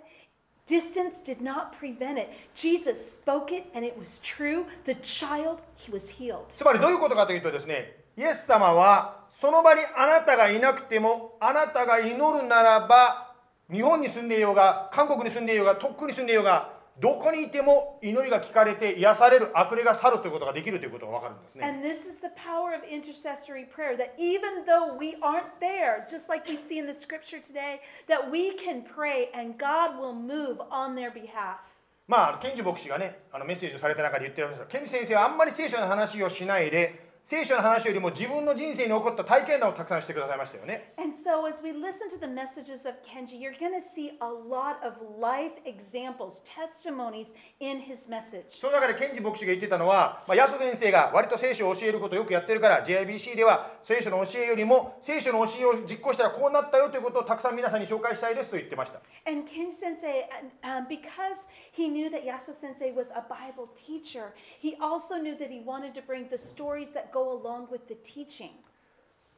Distance did not prevent it. Jesus spoke it, and it was true. The child he was healed. つまりどういうことかというとですねイエス様はその場にあなたがいなくてもあなたが祈るならば日本に住んでいようが韓国に住んでいようがとっくに住んでいようがどこにいても祈りが聞かれて癒される悪霊が去るということができるということが分かるんですね And this is the power of intercessory prayer that even though we aren't there, just like we see in the scripture today, that we can pray and God will move on their behalf. まあケンジ牧師がねあのメッセージをされた中で言ってましたケンジ先生はあんまり聖書の話をしないで聖書の話よりも自分の人生に起こった体験談をたくさんしてくださいましたよね And so, as we listen to the messages of Kenji, you're going to see a lot of life examples, testimonies in his message. その中でケンジ牧師が言ってたのは、まあ、安先生が割と聖書を教えることをよくやってるから JIBC では聖書の教えよりも聖書の教えを実行したらこうなったよということをたくさん皆さんに紹介したいですと言ってました And Kenji sensei, um, because he knew that Yasu sensei was a Bible teacher, he also knew that he wanted to bring the stories that go along with the teaching.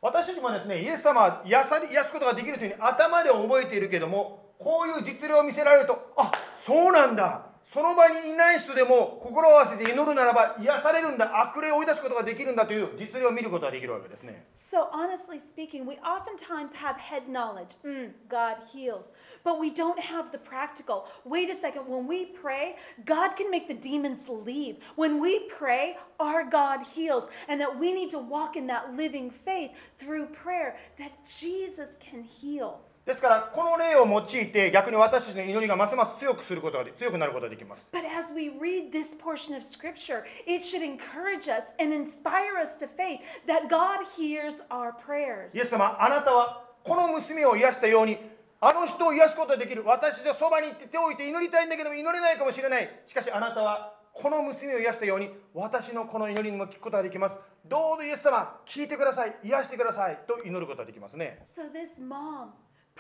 私たちもですねイエス様は癒さ癒すことができるというふうに頭で覚えているけどもこういう実例を見せられるとあそうなんだその場にいない人でも心を合わせて祈るならば癒されるんだ悪霊を追い出すことができるんだという実例を見ることができるわけですね So, honestly speaking, we oftentimes have head knowledge. Mm, God heals. But we don't have the practical. Wait a second. When we pray, God can make the demons leave. When we pray, our God heals. And that we need to walk in that living faith through prayer that Jesus can heal. ですからこの例を用いて逆に私たちの祈りがますます強くすることがで強くなることができます。But as we read this portion of scripture, it should encourage us and inspire us to faith that God hears our prayers. イエス様あなたはこの娘を癒したようにあの人を癒すことができる。私はそばに行って手を置いて祈りたいんだけども祈れない。かもしれないしかしあなたはこの娘を癒したように私のこの祈りにも聞くことができます。どうぞイエス様聞いてください。癒してください。と祈ることができますね。So, this mom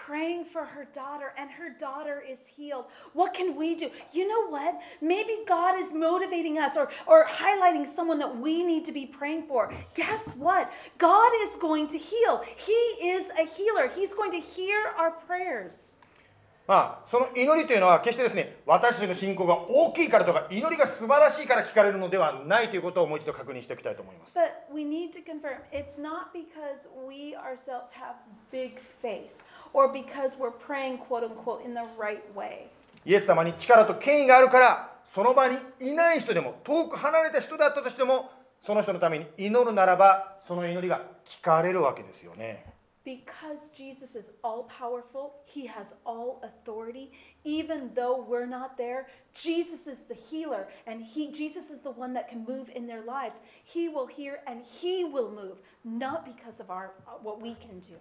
praying for her daughter, and her daughter is healed. What can we do? You know what? Maybe God is motivating us or, or highlighting someone that we need to be praying for. Guess what? God is going to heal. He is a healer, He's going to hear our prayers. まあその祈りというのは決してですね私たちの信仰が大きいからとか祈りが素晴らしいから聞かれるのではないということをもう一度確認しておきたいと思います But we need to confirm it's not because we ourselves have big faith or because we're praying, quote unquote, in the right way. イエス様に力と権威があるからその場にいない人でも遠く離れた人だったとしてもその人のために祈るならばその祈りが聞かれるわけですよね Because Jesus is all powerful, he has all authority. Even though we're not there, Jesus is the healer and he Jesus is the one that can move in their lives. He will hear and he will move, not because of our uh, what we can do.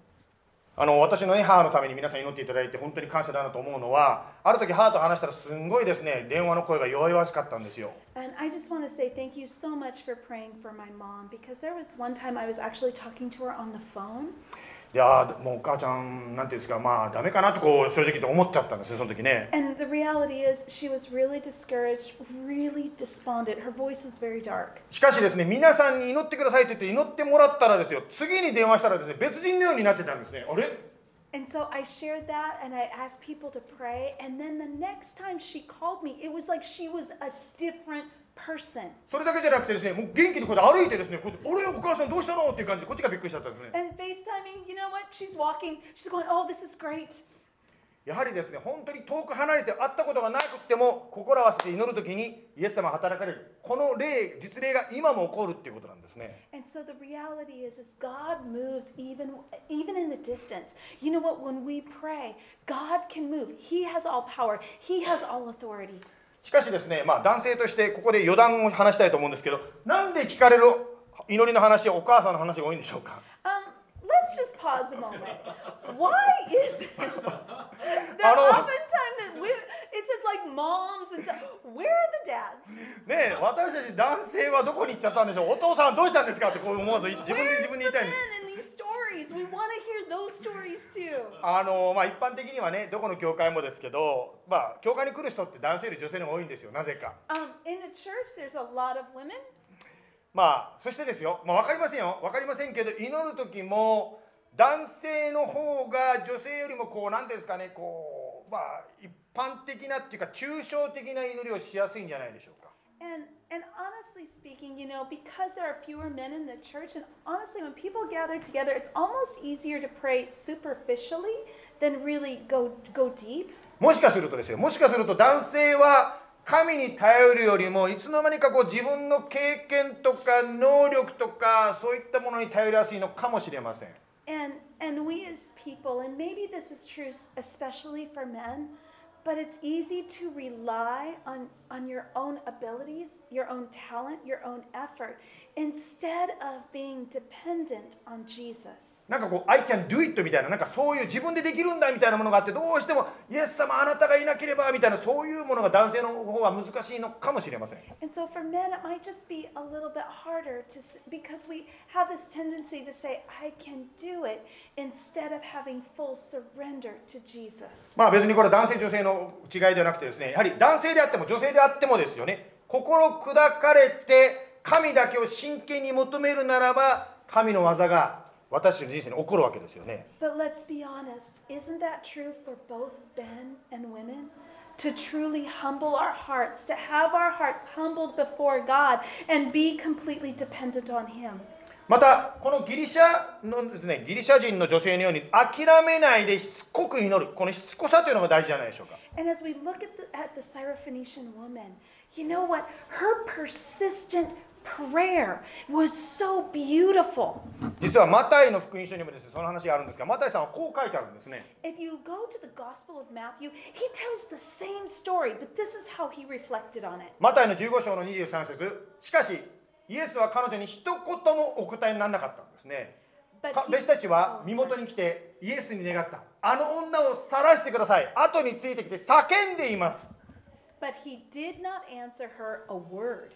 あの私の、ね、母のために皆さん祈っていただいて本当に感謝だなと思うのはある時母と話したらすんごいですね電話の声が弱々しかったんですよ And I just want to say thank you so much for praying for my mom because there was one time I was actually talking to her on the phone いやーもうお母ちゃんなんていうんですかまあダメかなとこう正直言って思っちゃったんですねその時ね and the reality is she was really discouraged, really despondent. Her voice was very dark. しかしですね皆さんに祈ってくださいと言って祈ってもらったらですよ次に電話したらですね別人のようになってたんですねあれ And so I shared that and I asked people to pray. And then the next time she called me, it was like she was a different person. それだけじゃなくてですねもう元気にこうやって歩いてですねこう俺お母さんどうしたのっていう感じでこっちがびっくりしちゃったんですね And FaceTiming, you know what? She's walking, she's going, oh, this is great. やはりですね本当に遠く離れて会ったことがなくっても心を合わせて祈る時にイエス様が働かれるこの例実例が今も起こるっていうことなんですね And so the reality is, is God moves even even in the distance. You know what? When we pray, God can move. He has all power. He has all authority. しかしですねまあ男性としてここで余談を話したいと思うんですけどなんで聞かれる祈りの話お母さんの話が多いんでしょうか？Let's just pause a moment. Why is it that oftentimes that we, it says like moms and stuff. Where are the dads? ねえ私たち男性はどこに行っちゃったんでしょうお父さんどうしたんですかってこう思わず自分で自分に言いたいんです stories? We want to hear those stories too. あのまあ一般的にはねどこの教会もですけどまあ教会に来る人って男性より女性の方が多いんですよなぜか Um, in the church, there's a lot of women, まあそしてですよ、まあ、分かりませんよ分かりませんけど祈る時も男性の方が女性よりもこう何ですかねこうまあ一般的なっていうか抽象的な祈りをしやすいんじゃないでしょうか and and honestly speaking, you know, because there are fewer men in the church, and honestly, when people gather together, it's almost easier to pray superficially than really go go deep. もしかするとですよもしかすると男性は神に頼るよりもいつの間にかこう自分の経験とか能力とかそういったものに頼りやすいのかもしれません And and we as people, and maybe this is true especially for men, but it's easy to rely on on your own abilities, your own talent, your own effort, instead of being dependent on Jesus. なんかこう「I can do it」みたいななんかそういう自分でできるんだみたいなものがあってどうしても「イエス様あなたがいなければ」みたいなそういうものが男性の方は難しいのかもしれません And so for men, it might just be a little bit harder to s- because we have this tendency to say, "I can do it," instead of having full surrender to Jesus. まあ別にこれ男性女性の違いではなくてですねやはり男性であっても女性であっても ですよね心砕かれて神だけを真剣に求めるならば神の技が私たちの人生に起こるわけですよね But let's be honest, isn't that true for both men and women? To truly humble our hearts, to have our hearts humbled before God and be completely dependent on Him. またこのギリシャのですねギリシャ人の女性のように諦めないでしつこく祈るこのしつこさというのが大事じゃないでしょうか And as we look at the, at the Syrophoenician woman, you know what? Her persistent prayer was so beautiful. 実はマタイの福音書にもですねその話があるんですがマタイさんはこう書いてあるんですね If you go to the Gospel of Matthew, he tells the same story, but this is how he reflected on it. マタイの15章の23節しかしイエスは彼女に一言もお答えにならなかったんですね But か he- 弟子たちは Oh, 身元に来てイエスに願ったあの女を晒してください後についてきて叫んでいます But he did not answer her a word.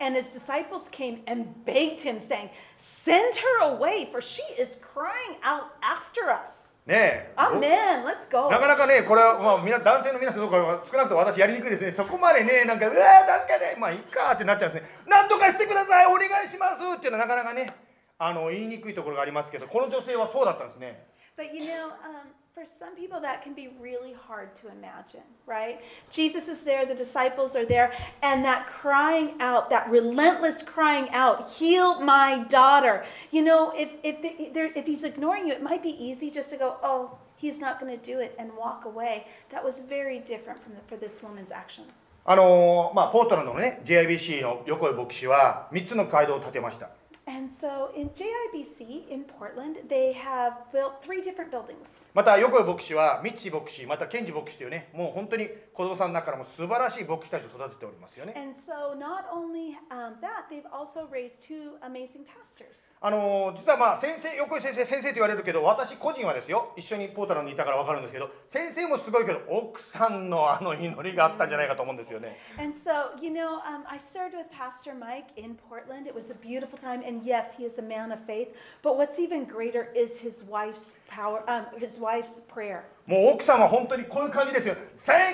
And his disciples came and begged him, saying, Send her away, for she is crying out after us. ねえ Amen. Let's go. なかなかねこれは、まあ、みな男性の皆さん少なくとも私やりにくいですねそこまでねなんかうわー助けてまあいいかってなっちゃうんですねなんとかしてくださいお願いしますっていうのはなかなかねあの言いにくいところがありますけどこの女性はそうだったんですね But you know, um, for some people, that can be really hard to imagine, right? Jesus is there, the disciples are there, and that crying out, that relentless crying out, heal my daughter. You know, if, if, the, there, if he's ignoring you, it might be easy just to go, oh, he's not going to do it and walk away. That was very different from the, for this woman's actions. あのーまあ、ポートランドのね JIBC の横井牧師は3つの街道を建てました And so in JIBC in Portland, they have built three different buildings. また横井牧師はミッチー牧師またケンジ牧師というねもう本当に 子供さんの中からも素晴らしい牧師たちを育てておりますよね And so, not only um, that, they've also raised two amazing pastors. あのー実はまあ先生横井先生先生と言われるけど私個人はですよ一緒にポータルにいたから分かるんですけど先生もすごいけど奥さんのあの祈りがあったんじゃないかと思うんですよね And so, you know, um, I served with Pastor Mike in Portland. It was a beautiful time, and yes, he is a man of faith. But what's even greater is his wife's power, um, his wife's prayer. もう奥さんは本当にこういう感じですよ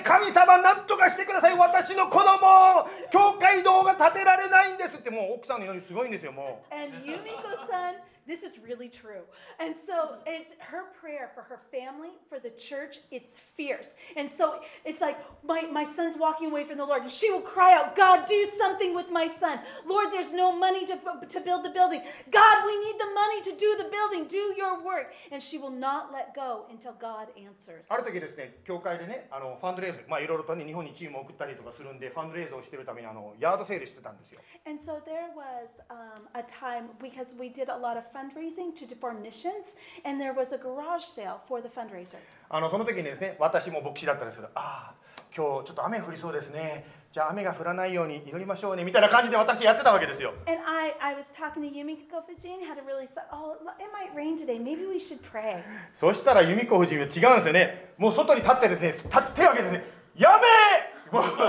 神様なんとかしてください。私の子供教会堂が建てられないんですってもう奥さんの祈りすごいんですよもう。And Yumiko-san, this is really true. And so it's her prayer for her family, for the church, it's fierce. And so it's like my, my son's walking away from the Lord, and she will cry out, God, do something with my son. Lord, there's no money to, to build the building. God, we need the money to do the building. Do your work. And she will not let go until God answers. ある時ですね教会でねあのファンドレイズまあいろいろとね日本にチームを送ったりとかするんでファンドレイズをしてるためにあのヤードセールしてたんですよ And so there was um, a time because we did a lot of fundraising to for missions, and there was a garage sale for the fundraiser. あのその時にですね私も牧師だったんですけどああ今日ちょっと雨降りそうですねじゃあ雨が降らないように祈りましょうねみたいな感じで私やってたわけですよ And I, I was talking to Yumiko Fujin, had to really oh, it might rain today. Maybe we should pray. そしたら由美子夫人は違うんですよねもう外に立ってですね立って手を挙げてですねやめーもうすごい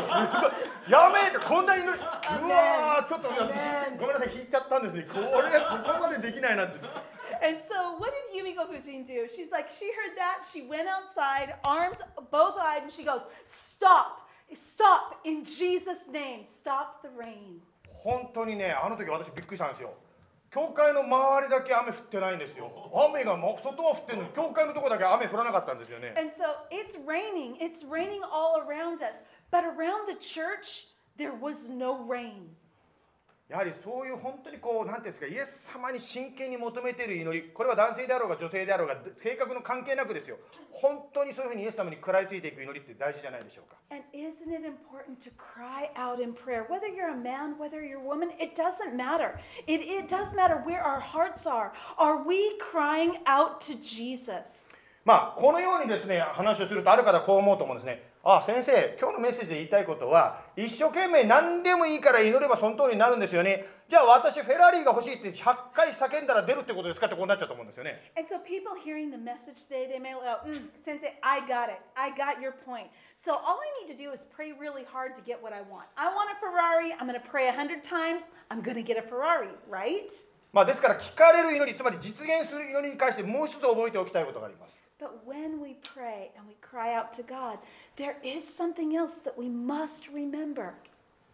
やめーってこんなに祈りうわーちょっと私ごめんなさい引いちゃったんですねこれここまでできないなって And so, what did Yumiko Fujin do? She's like, she heard that, she went outside, arms both wide, and she goes, Stop, stop, in Jesus' name, stop the rain. 本当にねあの時私びっくりしたんですよ教会の周りだけ雨降ってないんですよ雨がもう外は降ってるのに教会のとこだけ雨降らなかったんですよね And so, it's raining, it's raining all around us, but around the church, there was no rain. やはりそういう本当にこう何ていうんですかイエス様に真剣に求めている祈りこれは男性であろうが女性であろうが性格の関係なくですよ本当にそういうふうにイエス様に食らいついていく祈りって大事じゃないでしょうか And isn't it important to cry out in prayer? Whether you're a man, whether you're a woman, it doesn't matter. It, it does matter where our hearts are. Are we crying out to Jesus? まあこのようにですね話をするとある方はこう思うと思うんですねあ先生今日のメッセージで言いたいことは一生懸命何でもいいから祈ればその通りになるんですよねじゃあ私フェラーリが欲しいって100回叫んだら出るってことですかってこうなっちゃうと思うんですよね And so people hearing the message today, they may go, mm, Sensei, I got it. I got your point. So all I need to do is pray really hard to get what I want. I want a Ferrari. I'm going to pray a hundred times. I'm going to get a Ferrari, right? まあですから聞かれる祈りつまり実現する祈りに関してもう一つ覚えておきたいことがあります But when we pray and we cry out to God, there is something else that we must remember.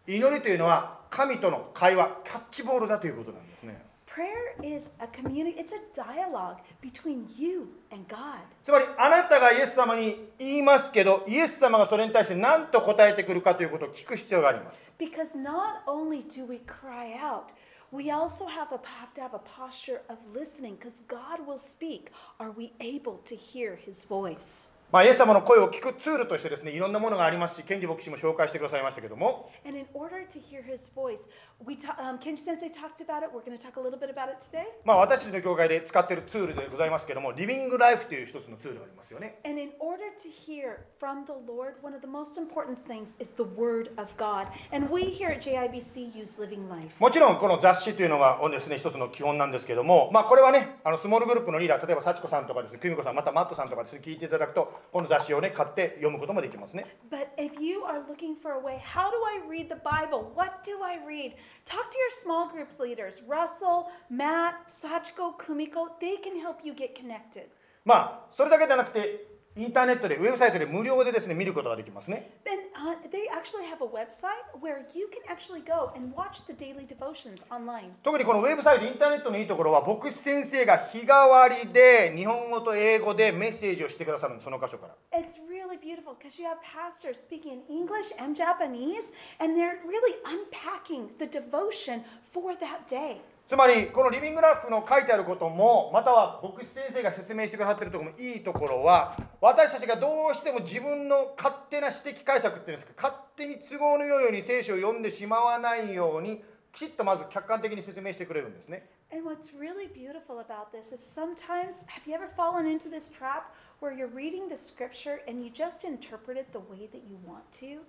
祈りというのは神との会話キャッチボールだということなんですね Prayer is a community, it's a dialogue between you and God. つまりあなたがイエス様に言いますけどイエス様がそれに対して何と答えてくるかということを聞く必要があります Because not only do we cry out, we also have, a, have to have a posture of listening because God will speak. Are we able to hear his voice? まあ、イエス様の声を聞くツールとしてですねいろんなものがありますしケンジ牧師も紹介してくださいましたけども And in order to hear his voice, we ta- um, Kenji Sensei talked about it. We're going to talk a little bit about it today. まあ私たちの教会で使っているツールでございますけどもリビングライフという一つのツールがありますよね And in order to hear from the Lord, one of the most important things is the Word of God. And we here at JIBC use Living Life. もちろんこの雑誌というのがですね一つの基本なんですけどもまあこれはねあのスモールグループのリーダー例えば幸子さんとかですね久美子さんまたマットさんとかですね聞いていただくとこの雑誌をね買って読むこともできますね But if you are looking for a way, how do I read the Bible? What do I read? Talk to your small groups leaders, Russell, Matt, Sachiko, Kumiko. They can help you get connected. まあそれだけじゃなくてインターネットでウェブサイトで無料でですね見ることができますね And uh, they actually have a website where you can actually go and watch the daily devotions online. 特にこのウェブサイトインターネットのいいところは牧師先生が日替わりで日本語と英語でメッセージをしてくださるんですその箇所から It's really beautiful because you have pastors speaking in English and Japanese, and they're really unpacking the devotion for that day. つまりこのリビングラップの書いてあることもまたは牧師先生が説明してくださってるところもいいところは私たちがどうしても自分の勝手な指摘解釈っていうんですか勝手に都合のよいように聖書を読んでしまわないようにきちっとまず客観的に説明してくれるんですね And what's really beautiful about this is sometimes, have you ever fallen into this trap where you're reading the scripture and you just interpret it the way that you want to?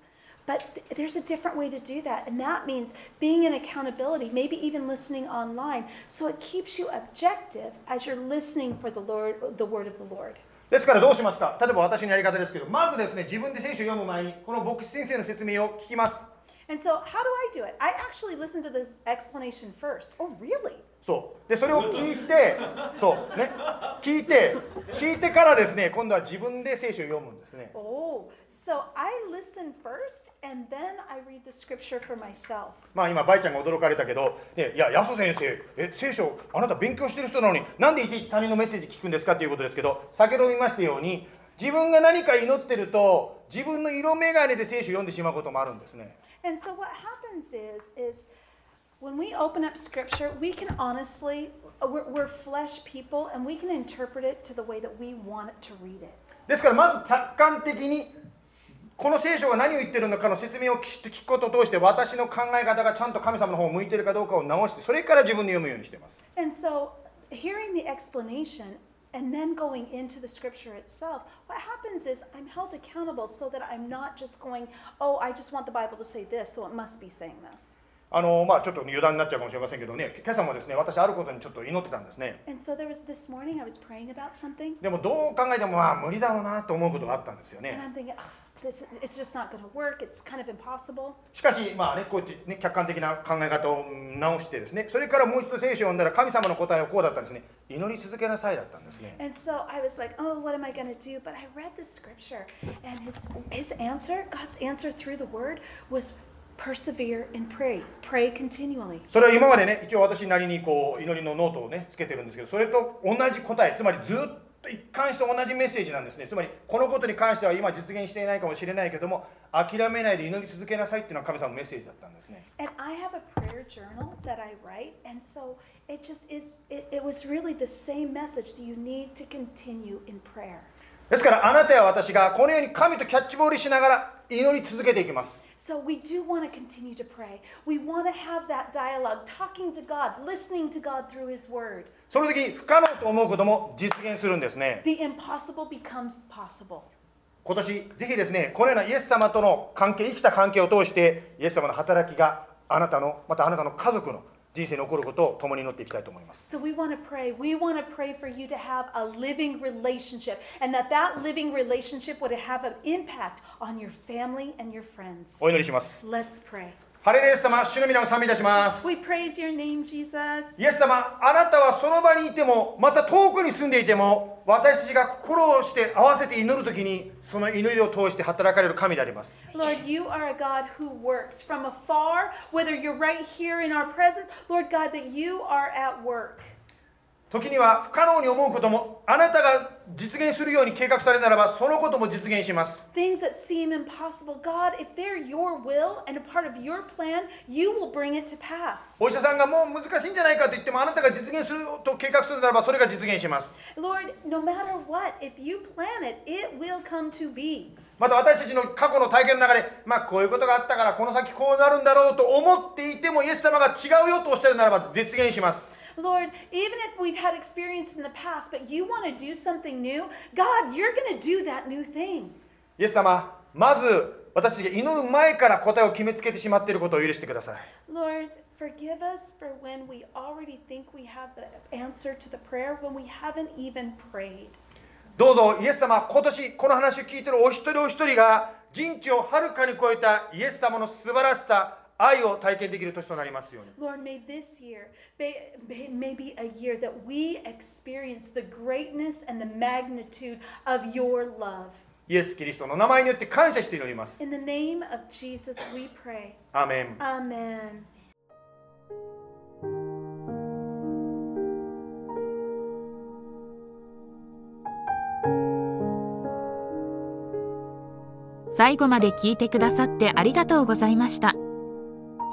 But th- there's a different way to do that. And that means being in accountability, maybe even listening online. So it keeps you objective as you're listening for the Lord, the word of the Lord. ですからどうしますか例えば私のやり方ですけどまずですね自分で聖書を読む前にこの牧師先生の説明を聞きます And so, how do I do it? I actually listen to this explanation first. Oh, really? そう。でそれを聞いてそうね。聞いて聞いてからですね今度は自分で聖書を読むんですね。Oh, so I listen first and then I read the scripture for myself. まあ今バイちゃんが驚かれたけど、ね、いやヤソ先生え聖書あなた勉強してる人なのになんでいちいち他人のメッセージ聞くんですかっていうことですけど先ほど見ましたように自分が何か祈ってると自分の色眼鏡で聖書を読んでしまうこともあるんですね。And so what happens is is when we open up scripture, we can honestly we're, we're flesh people and we can interpret it to the way that we want it to read it. ですからまず客観的にこの聖書が何を言ってるのかの説明をきちっと聞くことを通して私の考え方がちゃんと神様の方を向いてるかどうかを直してそれから自分で読むようにしています And so hearing the explanation and then going into the scripture itself, what happens is I'm held accountable so that I'm not just going, oh, I just want the Bible to say this, so it must be saying this. あのまあ、ちょっと油断になっちゃうかもしれませんけどね、今朝もですね私、あることにちょっと祈ってたんですね。でも、どう考えても、まあ、無理だろうなと思うことがあったんですよね。しかし、まあね、こうやって、客観的な考え方を直してですね、それからもう一度聖書を読んだら、神様の答えをこうだったんですね。祈り続けなさいだったんですね。And so I was like, oh, what am I persevere and pray. Pray continually. それは今までね一応私なりにこう祈りのノートをねつけてるんですけどそれと同じ答えつまりずっと一貫して同じメッセージなんですねつまりこのことに関しては今実現していないかもしれないけども諦めないで祈り続けなさいっていうのは神様のメッセージだったんですね And I have a prayer journal that I write, and so it just is. It, it was really the same message. So you need to continue in prayer. ですからあなたや私がこのように神とキャッチボールしながら祈り続けていきます So we do want to continue to pray. We want to have that dialogue, talking to God, listening to God through His Word. その時に不可能と思うことも実現するんですね The impossible becomes possible. 今年ぜひですねこのようなイエス様との関係生きた関係を通してイエス様の働きがあなたのまたあなたの家族の人生に起こることを共に祈っていきたいと思います So we want to pray. We want to pray for you to have a living relationship and that that living relationship would have an impact on your family and your friends. お祈りします Let's pray. ハレルヤ様主の皆を賛美いたします We praise your name, Jesus. イエス様あなたはその場にいてもまた遠くに住んでいても私たちが心をして合わせて祈る時にその祈りを通して働かれる神であります Lord, you are a God who works from afar, whether you're right here in our presence, Lord God, that you are at work. 時には不可能に思うこともあなたが実現するように計画されるならばそのことも実現します Things that seem impossible, God, if they're your will and a part of your plan, you will bring it to pass. お医者さんがもう難しいんじゃないかと言ってもあなたが実現すると計画するならばそれが実現します Lord, no matter what, if you plan it, it will come to be. また私たちの過去の体験の中でまあこういうことがあったからこの先こうなるんだろうと思っていてもイエス様が違うよとおっしゃるならば実現します Lord, even if we've had experience in the past, but you want to do something new, God, you're going to do that new thing. イエス様まず私たちが祈る前から答えを決めつけてしまっていることを許してください Lord, forgive us for when we already think we have the answer to the prayer when we haven't even prayed. どうぞイエス様今年この話を聞いているお一人お一人が人知をはるかに超えたイエス様の素晴らしさ愛を体験できる年となりますように Lord, may this year be, may, may be a year that we experience the greatness and the magnitude of your love. イエス・キリストの名前によって感謝して祈ります In the name of Jesus, we pray. アーメン Amen. 最後まで聞いてくださってありがとうございました。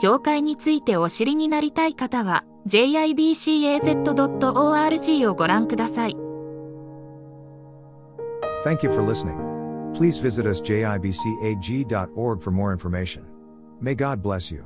教会についてお知りになりたい方は jibcaz.org をご覧ください。Thank you for listening. Please visit us jibcag.org for more information. May God bless you.